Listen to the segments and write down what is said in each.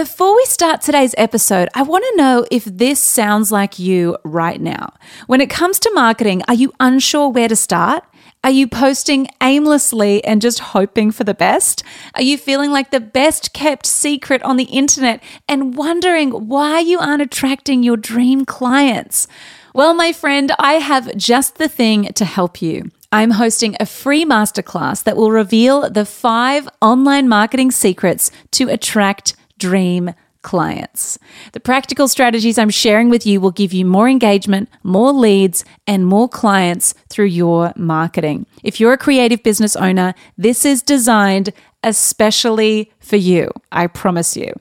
Before we start today's episode, I want to know if this sounds like you right now. When it comes to marketing, are you unsure where to start? Are you posting aimlessly and just hoping for the best? Are you feeling like the best kept secret on the internet and wondering why you aren't attracting your dream clients? Well, my friend, I have just the thing to help you. I'm hosting a free masterclass that will reveal the five online marketing secrets to attract dream clients. The practical strategies I'm sharing with you will give you more engagement, more leads, and more clients through your marketing. If you're a creative business owner, this is designed especially for you. I promise you.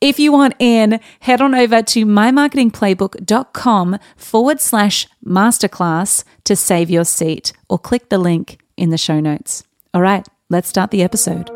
If you want in, head on over to mymarketingplaybook.com forward slash masterclass to save your seat or click the link in the show notes. All right, let's start the episode.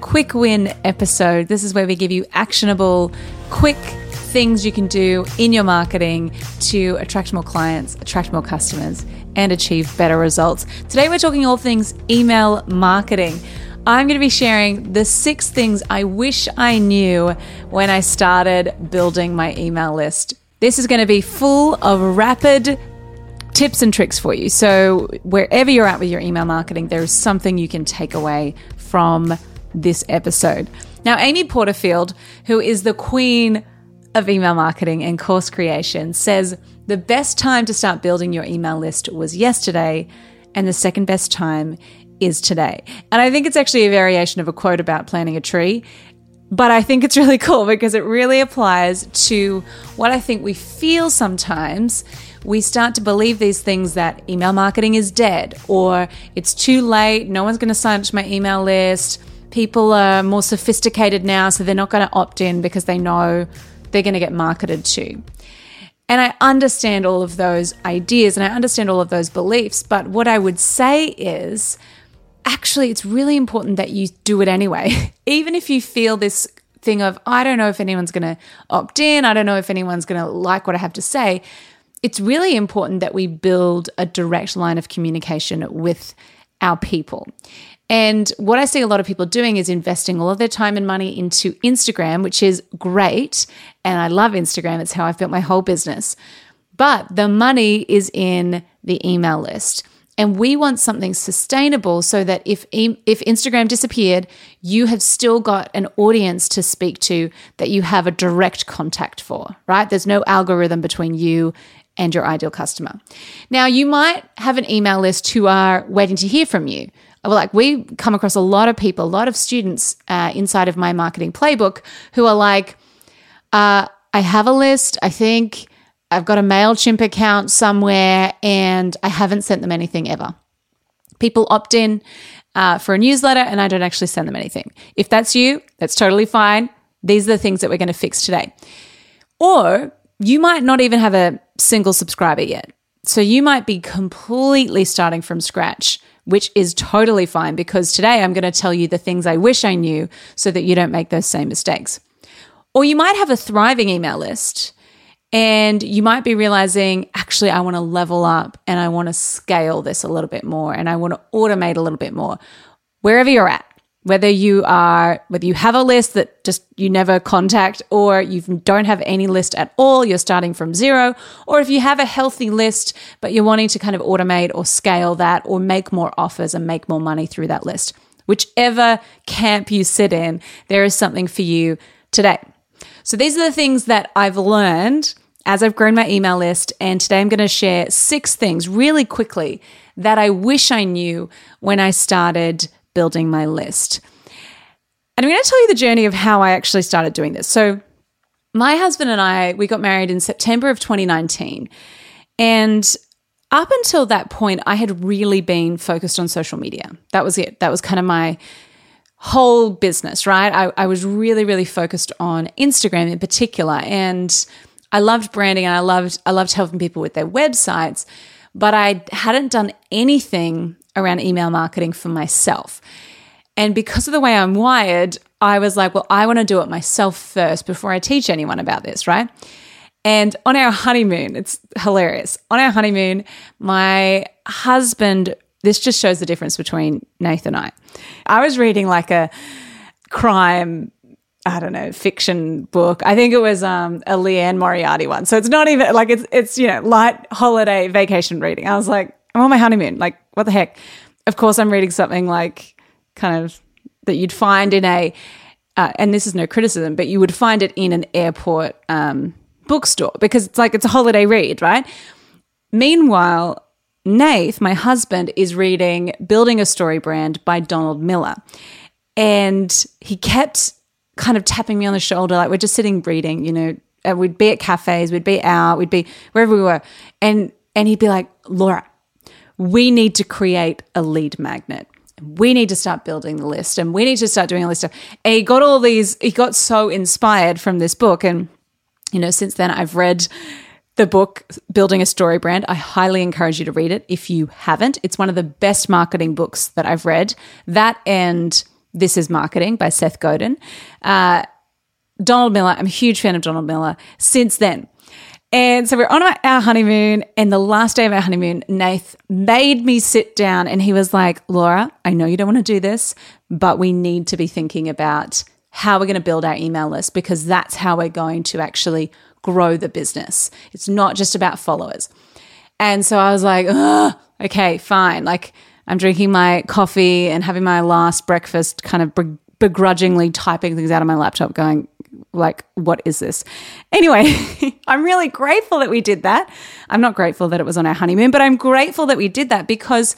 quick win episode. This is where we give you actionable, quick things you can do in your marketing to attract more clients, attract more customers, and achieve better results. Today, we're talking all things email marketing. I'm going to be sharing the six things I wish I knew when I started building my email list. This is going to be full of rapid tips and tricks for you. So, wherever you're at with your email marketing, there is something you can take away from this episode. Now, Amy Porterfield, who is the queen of email marketing and course creation, says the best time to start building your email list was yesterday, and the second best time is today. And I think it's actually a variation of a quote about planting a tree. But I think it's really cool because it really applies to what I think we feel sometimes we start to believe these things that email marketing is dead or it's too late, no one's going to sign up to my email list. People are more sophisticated now, so they're not going to opt in because they know they're going to get marketed to. And I understand all of those ideas and I understand all of those beliefs. But what I would say is actually, it's really important that you do it anyway. Even if you feel this thing of, I don't know if anyone's going to opt in, I don't know if anyone's going to like what I have to say it's really important that we build a direct line of communication with our people. And what I see a lot of people doing is investing all of their time and money into Instagram, which is great. And I love Instagram, it's how I've built my whole business. But the money is in the email list. And we want something sustainable so that if if Instagram disappeared, you have still got an audience to speak to that you have a direct contact for, right? There's no algorithm between you and your ideal customer. Now, you might have an email list who are waiting to hear from you. Like we come across a lot of people, a lot of students uh, inside of my marketing playbook who are like, uh, I have a list. I think I've got a MailChimp account somewhere and I haven't sent them anything ever. People opt in uh, for a newsletter and I don't actually send them anything. If that's you, that's totally fine. These are the things that we're going to fix today. Or you might not even have a single subscriber yet. So you might be completely starting from scratch, which is totally fine because today I'm going to tell you the things I wish I knew so that you don't make those same mistakes. Or you might have a thriving email list and you might be realizing, actually, I want to level up and I want to scale this a little bit more and I want to automate a little bit more. Wherever you're at, whether you are whether you have a list that just you never contact or you don't have any list at all you're starting from zero or if you have a healthy list but you're wanting to kind of automate or scale that or make more offers and make more money through that list. Whichever camp you sit in there is something for you today. So these are the things that I've learned as I've grown my email list and today I'm going to share six things really quickly that I wish I knew when I started building my list. And I'm going to tell you the journey of how I actually started doing this. So, my husband and I, we got married in September of 2019. And up until that point, I had really been focused on social media. That was it. That was kind of my whole business, right? I, I was really, really focused on Instagram in particular. And I loved branding and I loved I loved helping people with their websites, but I hadn't done anything around email marketing for myself. And because of the way I'm wired, I was like, well, I want to do it myself first before I teach anyone about this, right? And on our honeymoon, it's hilarious. On our honeymoon, my husband, this just shows the difference between Nathan and I. I was reading like a crime I don't know, fiction book. I think it was um, a Liane Moriarty one. So it's not even like it's it's you know light holiday vacation reading. I was like, I'm on my honeymoon. Like, what the heck? Of course, I'm reading something like kind of that you'd find in a, uh, and this is no criticism, but you would find it in an airport um, bookstore because it's like it's a holiday read, right? Meanwhile, Nath, my husband, is reading Building a Story Brand by Donald Miller. And he kept kind of tapping me on the shoulder, like we're just sitting reading, you know, and we'd be at cafes, we'd be out, we'd be wherever we were. And and he'd be like, Laura, we need to create a lead magnet. We need to start building the list and we need to start doing all this stuff. And he got all these, he got so inspired from this book. And, you know, since then I've read the book Building a Story Brand. I highly encourage you to read it if you haven't. It's one of the best marketing books that I've read. That and this is Marketing by Seth Godin. Uh, Donald Miller, I'm a huge fan of Donald Miller since then. And so we're on our honeymoon, and the last day of our honeymoon, Nath made me sit down and he was like, Laura, I know you don't want to do this, but we need to be thinking about how we're going to build our email list because that's how we're going to actually grow the business. It's not just about followers. And so I was like, okay, fine. Like, I'm drinking my coffee and having my last breakfast, kind of begrudgingly typing things out of my laptop, going, like, what is this? Anyway, I'm really grateful that we did that. I'm not grateful that it was on our honeymoon, but I'm grateful that we did that because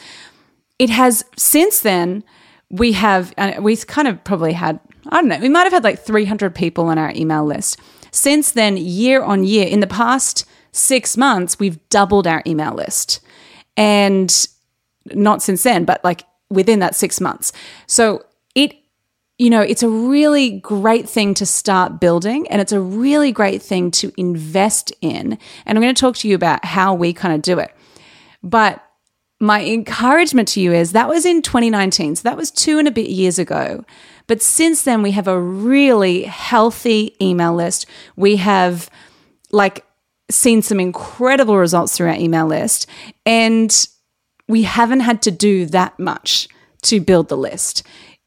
it has since then, we have, uh, we've kind of probably had, I don't know, we might have had like 300 people on our email list. Since then, year on year, in the past six months, we've doubled our email list. And not since then, but like within that six months. So it, you know, it's a really great thing to start building and it's a really great thing to invest in. And I'm going to talk to you about how we kind of do it. But my encouragement to you is that was in 2019. So that was two and a bit years ago. But since then, we have a really healthy email list. We have like seen some incredible results through our email list. And we haven't had to do that much to build the list.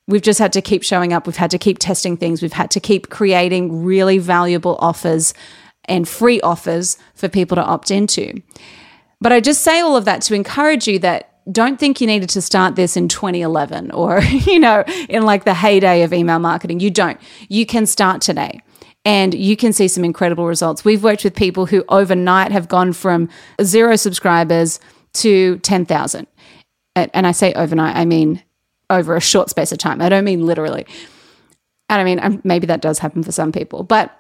We've just had to keep showing up. We've had to keep testing things. We've had to keep creating really valuable offers and free offers for people to opt into. But I just say all of that to encourage you that don't think you needed to start this in 2011 or, you know, in like the heyday of email marketing. You don't. You can start today and you can see some incredible results. We've worked with people who overnight have gone from zero subscribers to 10,000. And I say overnight, I mean over a short space of time. I don't mean literally. And I mean, maybe that does happen for some people, but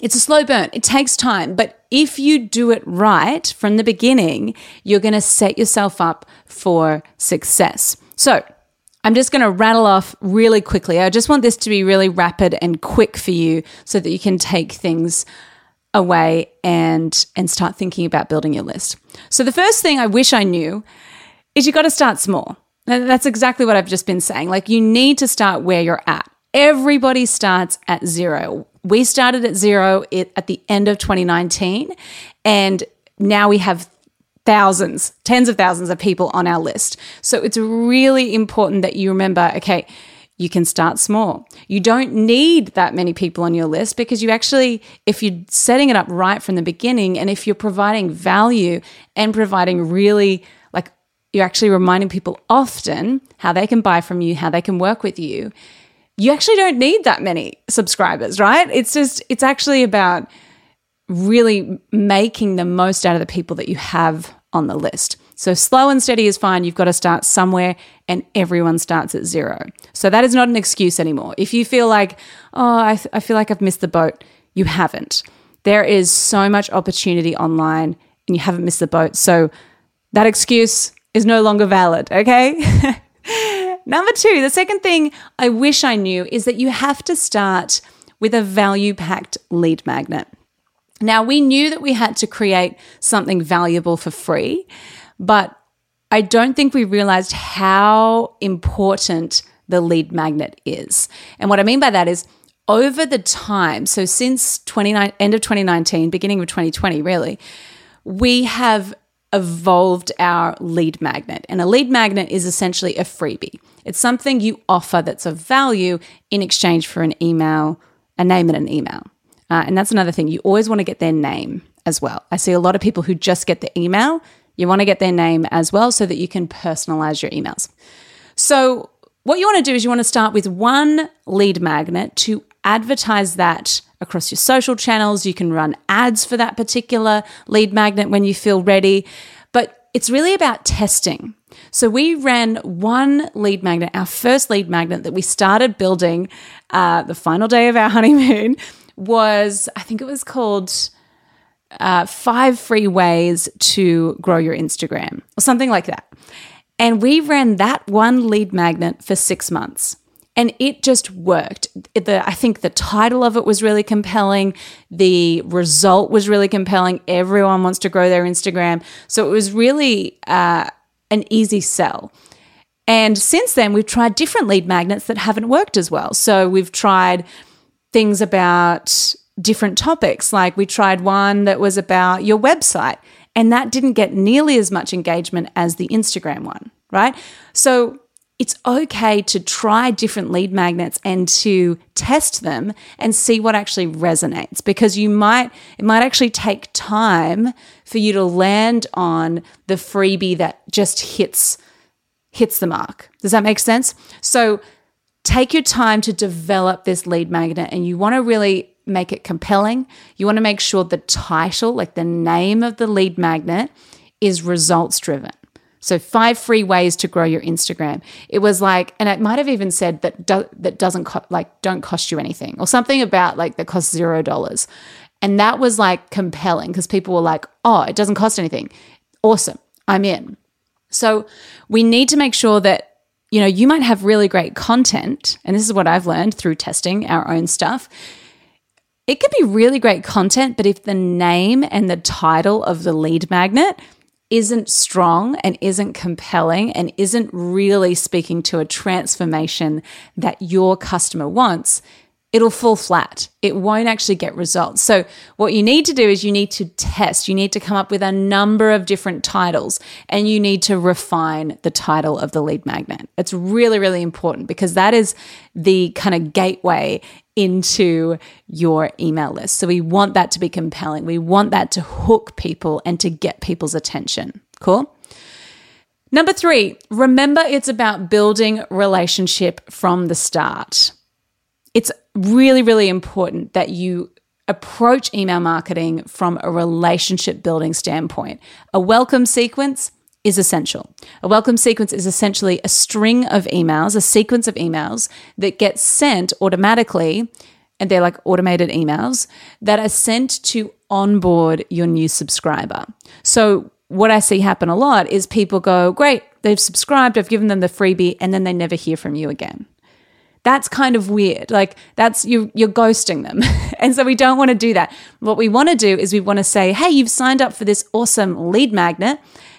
it's a slow burn. It takes time. But if you do it right from the beginning, you're going to set yourself up for success. So, I'm just going to rattle off really quickly. I just want this to be really rapid and quick for you so that you can take things away and and start thinking about building your list. So the first thing I wish I knew is you got to start small. That's exactly what I've just been saying. Like you need to start where you're at. Everybody starts at zero. We started at zero at the end of 2019 and now we have thousands, tens of thousands of people on our list. So it's really important that you remember, okay, you can start small. You don't need that many people on your list because you actually, if you're setting it up right from the beginning and if you're providing value and providing really you're actually reminding people often how they can buy from you, how they can work with you, you actually don't need that many subscribers, right? It's just, it's actually about really making the most out of the people that you have on the list. So slow and steady is fine. You've got to start somewhere, and everyone starts at zero. So that is not an excuse anymore. If you feel like, oh, I, th- I feel like I've missed the boat, you haven't. There is so much opportunity online, and you haven't missed the boat. So that excuse is no longer valid, okay? Number two, the second thing I wish I knew is that you have to start with a value packed lead magnet. Now, we knew that we had to create something valuable for free, but I don't think we realized how important the lead magnet is. And what I mean by that is over the time, so since 29, end of 2019, beginning of 2020, really, we have evolved our lead magnet. And a lead magnet is essentially a freebie. It's something you offer that's of value in exchange for an email, a name and an email. Uh, and that's another thing. You always want to get their name as well. I see a lot of people who just get the email. You want to get their name as well so that you can personalize your emails. So, what you want to do is you want to start with one lead magnet to advertise that across your social channels. You can run ads for that particular lead magnet when you feel ready. But it's really about testing. So we ran one lead magnet, our first lead magnet that we started building uh, the final day of our honeymoon was, I think it was called uh, Five Free Ways to Grow Your Instagram or something like that. And we ran that one lead magnet for six months and it just worked. The, I think the title of it was really compelling. The result was really compelling. Everyone wants to grow their Instagram. So it was really uh, an easy sell. And since then, we've tried different lead magnets that haven't worked as well. So we've tried things about different topics. Like we tried one that was about your website, and that didn't get nearly as much engagement as the Instagram one, right? So it's okay to try different lead magnets and to test them and see what actually resonates because you might it might actually take time for you to land on the freebie that just hits hits the mark. Does that make sense? So take your time to develop this lead magnet and you want to really make it compelling. You want to make sure the title, like the name of the lead magnet is results driven. So five free ways to grow your Instagram. It was like, and it might have even said that do, that doesn't co- like don't cost you anything or something about like that costs zero dollars, and that was like compelling because people were like, oh, it doesn't cost anything. Awesome, I'm in. So we need to make sure that you know you might have really great content, and this is what I've learned through testing our own stuff. It could be really great content, but if the name and the title of the lead magnet isn't strong and isn't compelling and isn't really speaking to a transformation that your customer wants, it'll fall flat. It won't actually get results. So, what you need to do is you need to test. You need to come up with a number of different titles and you need to refine the title of the lead magnet. It's really, really important because that is the kind of gateway into your email list. So we want that to be compelling. We want that to hook people and to get people's attention. Cool? Number three, remember it's about building relationship from the start. It's really, really important that you approach email marketing from a relationship building standpoint. A welcome sequence is essential. A welcome sequence is essentially a string of emails, a sequence of emails that get sent automatically, and they're like automated emails that are sent to onboard your new subscriber. So, what I see happen a lot is people go, Great, they've subscribed, I've given them the freebie, and then they never hear from you again. That's kind of weird. Like that's you you're ghosting them. and so we don't want to do that. What we want to do is we want to say, "Hey, you've signed up for this awesome lead magnet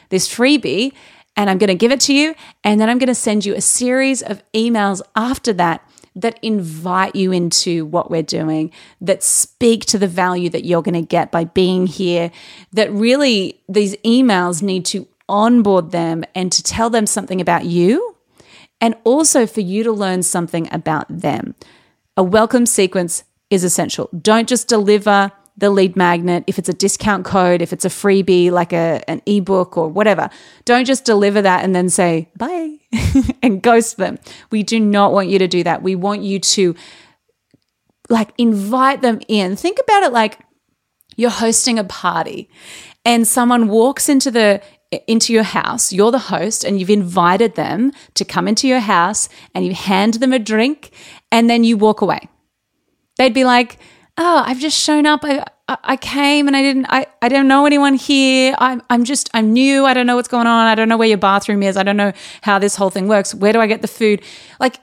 this freebie and I'm going to give it to you. And then I'm going to send you a series of emails after that that invite you into what we're doing, that speak to the value that you're going to get by being here, that really these emails need to onboard them and to tell them something about you and also for you to learn something about them. A welcome sequence is essential. Don't just deliver the lead magnet, if it's a discount code, if it's a freebie like a, an ebook or whatever, don't just deliver that and then say bye and ghost them. We do not want you to do that. We want you to like invite them in. Think about it like you're hosting a party and someone walks into the into your house, you're the host, and you've invited them to come into your house and you hand them a drink and then you walk away. They'd be like, oh, I've just shown up. I, I came and I didn't I, I don't know anyone here. I'm I'm just I'm new. I don't know what's going on. I don't know where your bathroom is. I don't know how this whole thing works. Where do I get the food? Like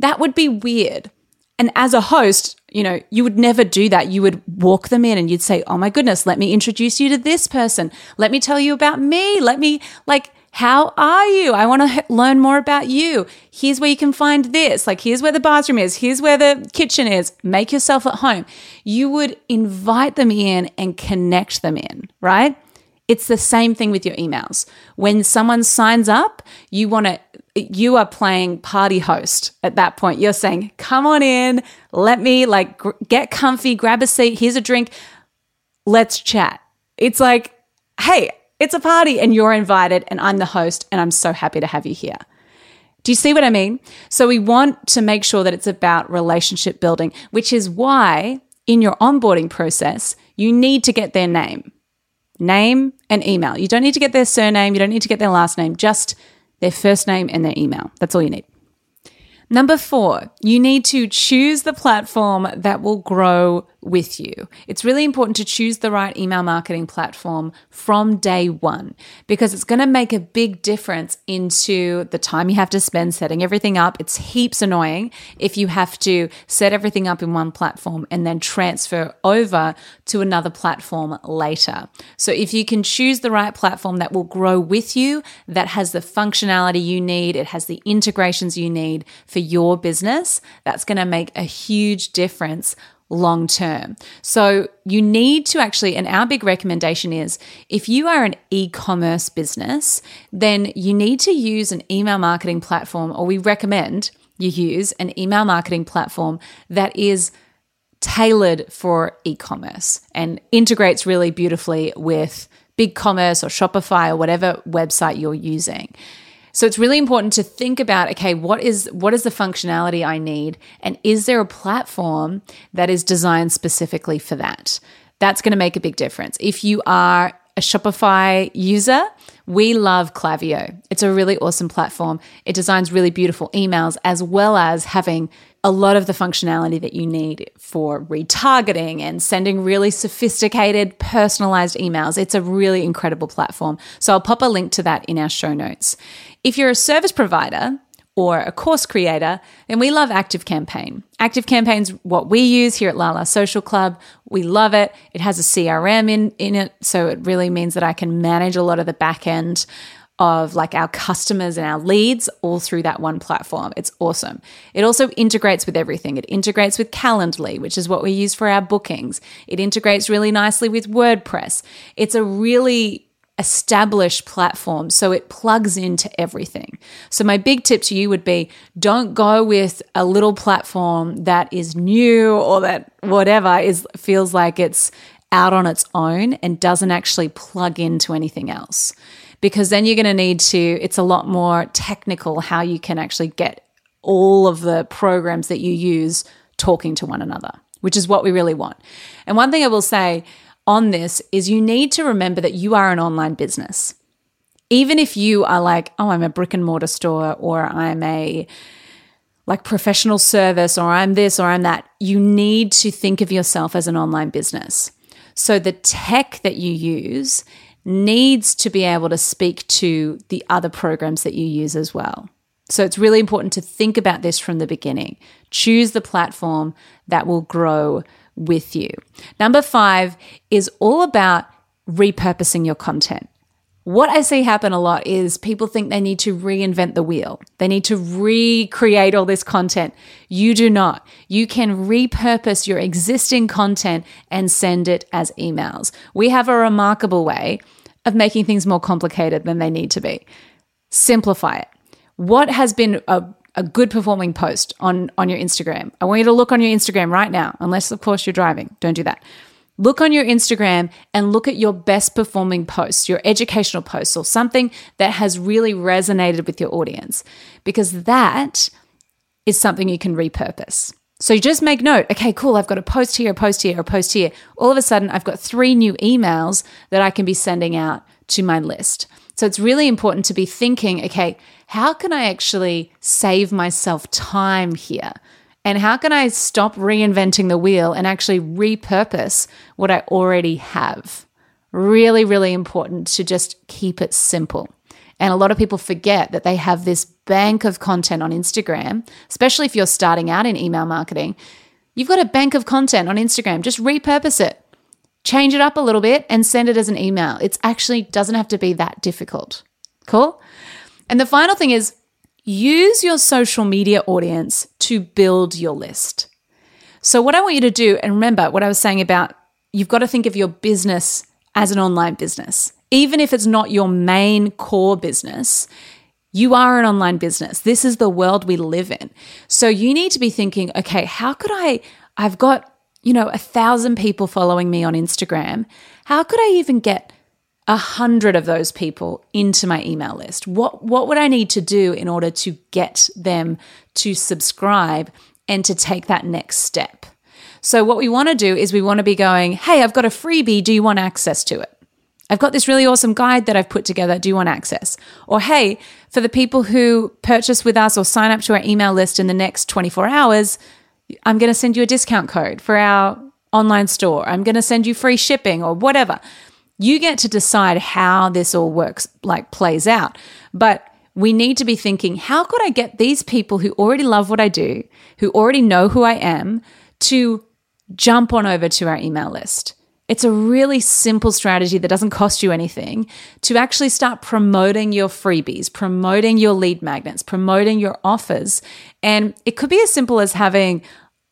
that would be weird. And as a host, you know, you would never do that. You would walk them in and you'd say, "Oh my goodness, let me introduce you to this person. Let me tell you about me. Let me like how are you? I want to learn more about you. Here's where you can find this. Like, here's where the bathroom is. Here's where the kitchen is. Make yourself at home. You would invite them in and connect them in, right? It's the same thing with your emails. When someone signs up, you want to, you are playing party host at that point. You're saying, come on in, let me like gr- get comfy, grab a seat, here's a drink, let's chat. It's like, hey, it's a party and you're invited, and I'm the host, and I'm so happy to have you here. Do you see what I mean? So, we want to make sure that it's about relationship building, which is why in your onboarding process, you need to get their name, name and email. You don't need to get their surname, you don't need to get their last name, just their first name and their email. That's all you need. Number four, you need to choose the platform that will grow with you. It's really important to choose the right email marketing platform from day one because it's going to make a big difference into the time you have to spend setting everything up. It's heaps annoying if you have to set everything up in one platform and then transfer over to another platform later. So if you can choose the right platform that will grow with you, that has the functionality you need, it has the integrations you need for your business, that's going to make a huge difference long term. So you need to actually, and our big recommendation is if you are an e commerce business, then you need to use an email marketing platform, or we recommend you use an email marketing platform that is tailored for e commerce and integrates really beautifully with BigCommerce or Shopify or whatever website you're using. So it's really important to think about okay, what is what is the functionality I need and is there a platform that is designed specifically for that? That's going to make a big difference. If you are a Shopify user, we love Klaviyo. It's a really awesome platform. It designs really beautiful emails as well as having a lot of the functionality that you need for retargeting and sending really sophisticated, personalized emails. It's a really incredible platform. So I'll pop a link to that in our show notes. If you're a service provider, or a course creator, then we love Active Campaign. Active Campaign's what we use here at Lala Social Club. We love it. It has a CRM in, in it, so it really means that I can manage a lot of the back end of like our customers and our leads all through that one platform. It's awesome. It also integrates with everything. It integrates with Calendly, which is what we use for our bookings. It integrates really nicely with WordPress. It's a really established platform so it plugs into everything. So my big tip to you would be don't go with a little platform that is new or that whatever is feels like it's out on its own and doesn't actually plug into anything else because then you're going to need to, it's a lot more technical how you can actually get all of the programs that you use talking to one another, which is what we really want. And one thing I will say on this is you need to remember that you are an online business. Even if you are like, oh, I'm a brick and mortar store or I'm a like professional service or I'm this or I'm that, you need to think of yourself as an online business. So the tech that you use needs to be able to speak to the other programs that you use as well. So it's really important to think about this from the beginning. Choose the platform that will grow with you. Number five is all about repurposing your content. What I see happen a lot is people think they need to reinvent the wheel. They need to recreate all this content. You do not. You can repurpose your existing content and send it as emails. We have a remarkable way of making things more complicated than they need to be. Simplify it. What has been a, a good performing post on, on your Instagram? I want you to look on your Instagram right now, unless, of course, you're driving. Don't do that. Look on your Instagram and look at your best performing posts, your educational posts, or something that has really resonated with your audience, because that is something you can repurpose. So just make note, okay, cool, I've got a post here, a post here, a post here. All of a sudden, I've got three new emails that I can be sending out to my list. So it's really important to be thinking, okay, how can I actually save myself time here? And how can I stop reinventing the wheel and actually repurpose what I already have? Really, really important to just keep it simple. And a lot of people forget that they have this bank of content on Instagram, especially if you're starting out in email marketing. You've got a bank of content on Instagram, just repurpose it. Change it up a little bit and send it as an email. It actually doesn't have to be that difficult. Cool? And the final thing is use your social media audience to build your list. So, what I want you to do, and remember what I was saying about you've got to think of your business as an online business. Even if it's not your main core business, you are an online business. This is the world we live in. So, you need to be thinking, okay, how could I? I've got, you know, a thousand people following me on Instagram. How could I even get a hundred of those people into my email list? What what would I need to do in order to get them to subscribe and to take that next step? So what we want to do is we want to be going, "Hey, I've got a freebie, do you want access to it?" I've got this really awesome guide that I've put together. Do you want access? Or, hey, for the people who purchase with us or sign up to our email list in the next 24 hours, I'm going to send you a discount code for our online store. I'm going to send you free shipping or whatever. You get to decide how this all works, like plays out. But we need to be thinking, how could I get these people who already love what I do, who already know who I am, to jump on over to our email list? It's a really simple strategy that doesn't cost you anything to actually start promoting your freebies, promoting your lead magnets, promoting your offers. And it could be as simple as having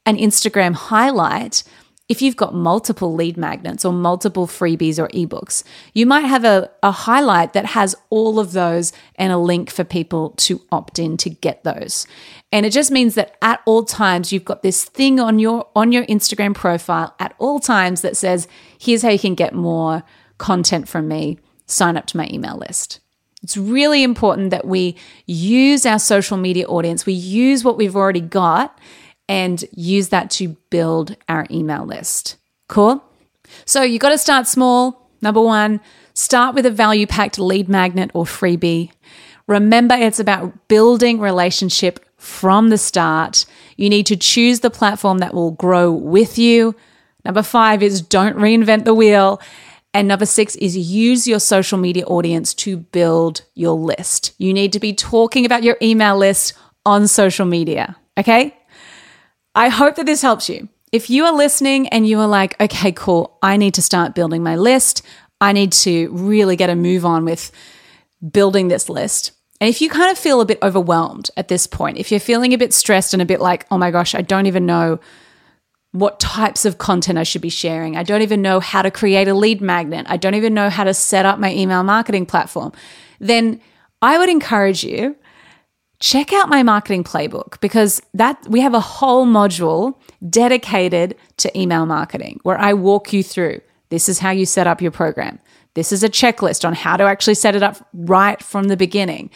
an Instagram highlight if you've got multiple lead magnets or multiple freebies or ebooks, you might have a, a highlight that has all of those and a link for people to opt in to get those. And it just means that at all times you've got this thing on your on your Instagram profile at all times that says, here's how you can get more content from me. Sign up to my email list. It's really important that we use our social media audience, we use what we've already got and use that to build our email list. Cool? So you got to start small. Number one, start with a value packed lead magnet or freebie. Remember, it's about building relationship from the start. You need to choose the platform that will grow with you. Number five is don't reinvent the wheel. And number six is use your social media audience to build your list. You need to be talking about your email list on social media. Okay. I hope that this helps you. If you are listening and you are like, okay, cool, I need to start building my list, I need to really get a move on with building this list. And if you kind of feel a bit overwhelmed at this point, if you're feeling a bit stressed and a bit like, oh my gosh, I don't even know what types of content I should be sharing. I don't even know how to create a lead magnet. I don't even know how to set up my email marketing platform. Then I would encourage you check out my marketing playbook because that we have a whole module dedicated to email marketing where I walk you through this is how you set up your program. This is a checklist on how to actually set it up right from the beginning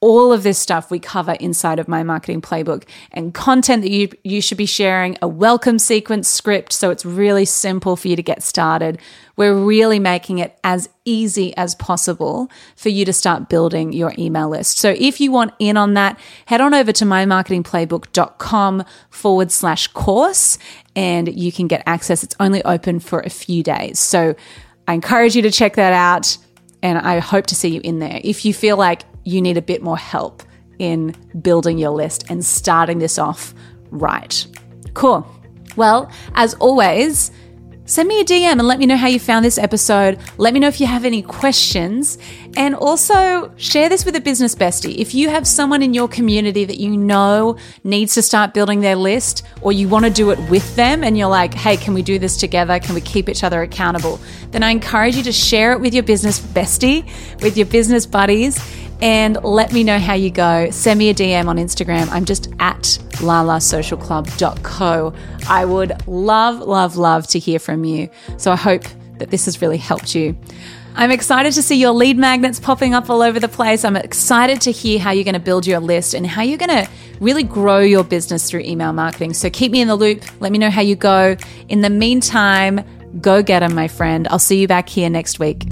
all of this stuff we cover inside of my marketing playbook and content that you, you should be sharing, a welcome sequence script so it's really simple for you to get started. We're really making it as easy as possible for you to start building your email list. So if you want in on that, head on over to mymarketingplaybook.com forward slash course and you can get access. It's only open for a few days. So I encourage you to check that out and I hope to see you in there. If you feel like you need a bit more help in building your list and starting this off right. Cool. Well, as always, send me a DM and let me know how you found this episode. Let me know if you have any questions. And also share this with a business bestie. If you have someone in your community that you know needs to start building their list, or you want to do it with them, and you're like, hey, can we do this together? Can we keep each other accountable? Then I encourage you to share it with your business bestie, with your business buddies and let me know how you go. Send me a DM on Instagram. I'm just at lalasocialclub.co. I would love, love, love to hear from you. So I hope that this has really helped you. I'm excited to see your lead magnets popping up all over the place. I'm excited to hear how you're going to build your list and how you're going to really grow your business through email marketing. So keep me in the loop. Let me know how you go. In the meantime, go get them, my friend. I'll see you back here next week.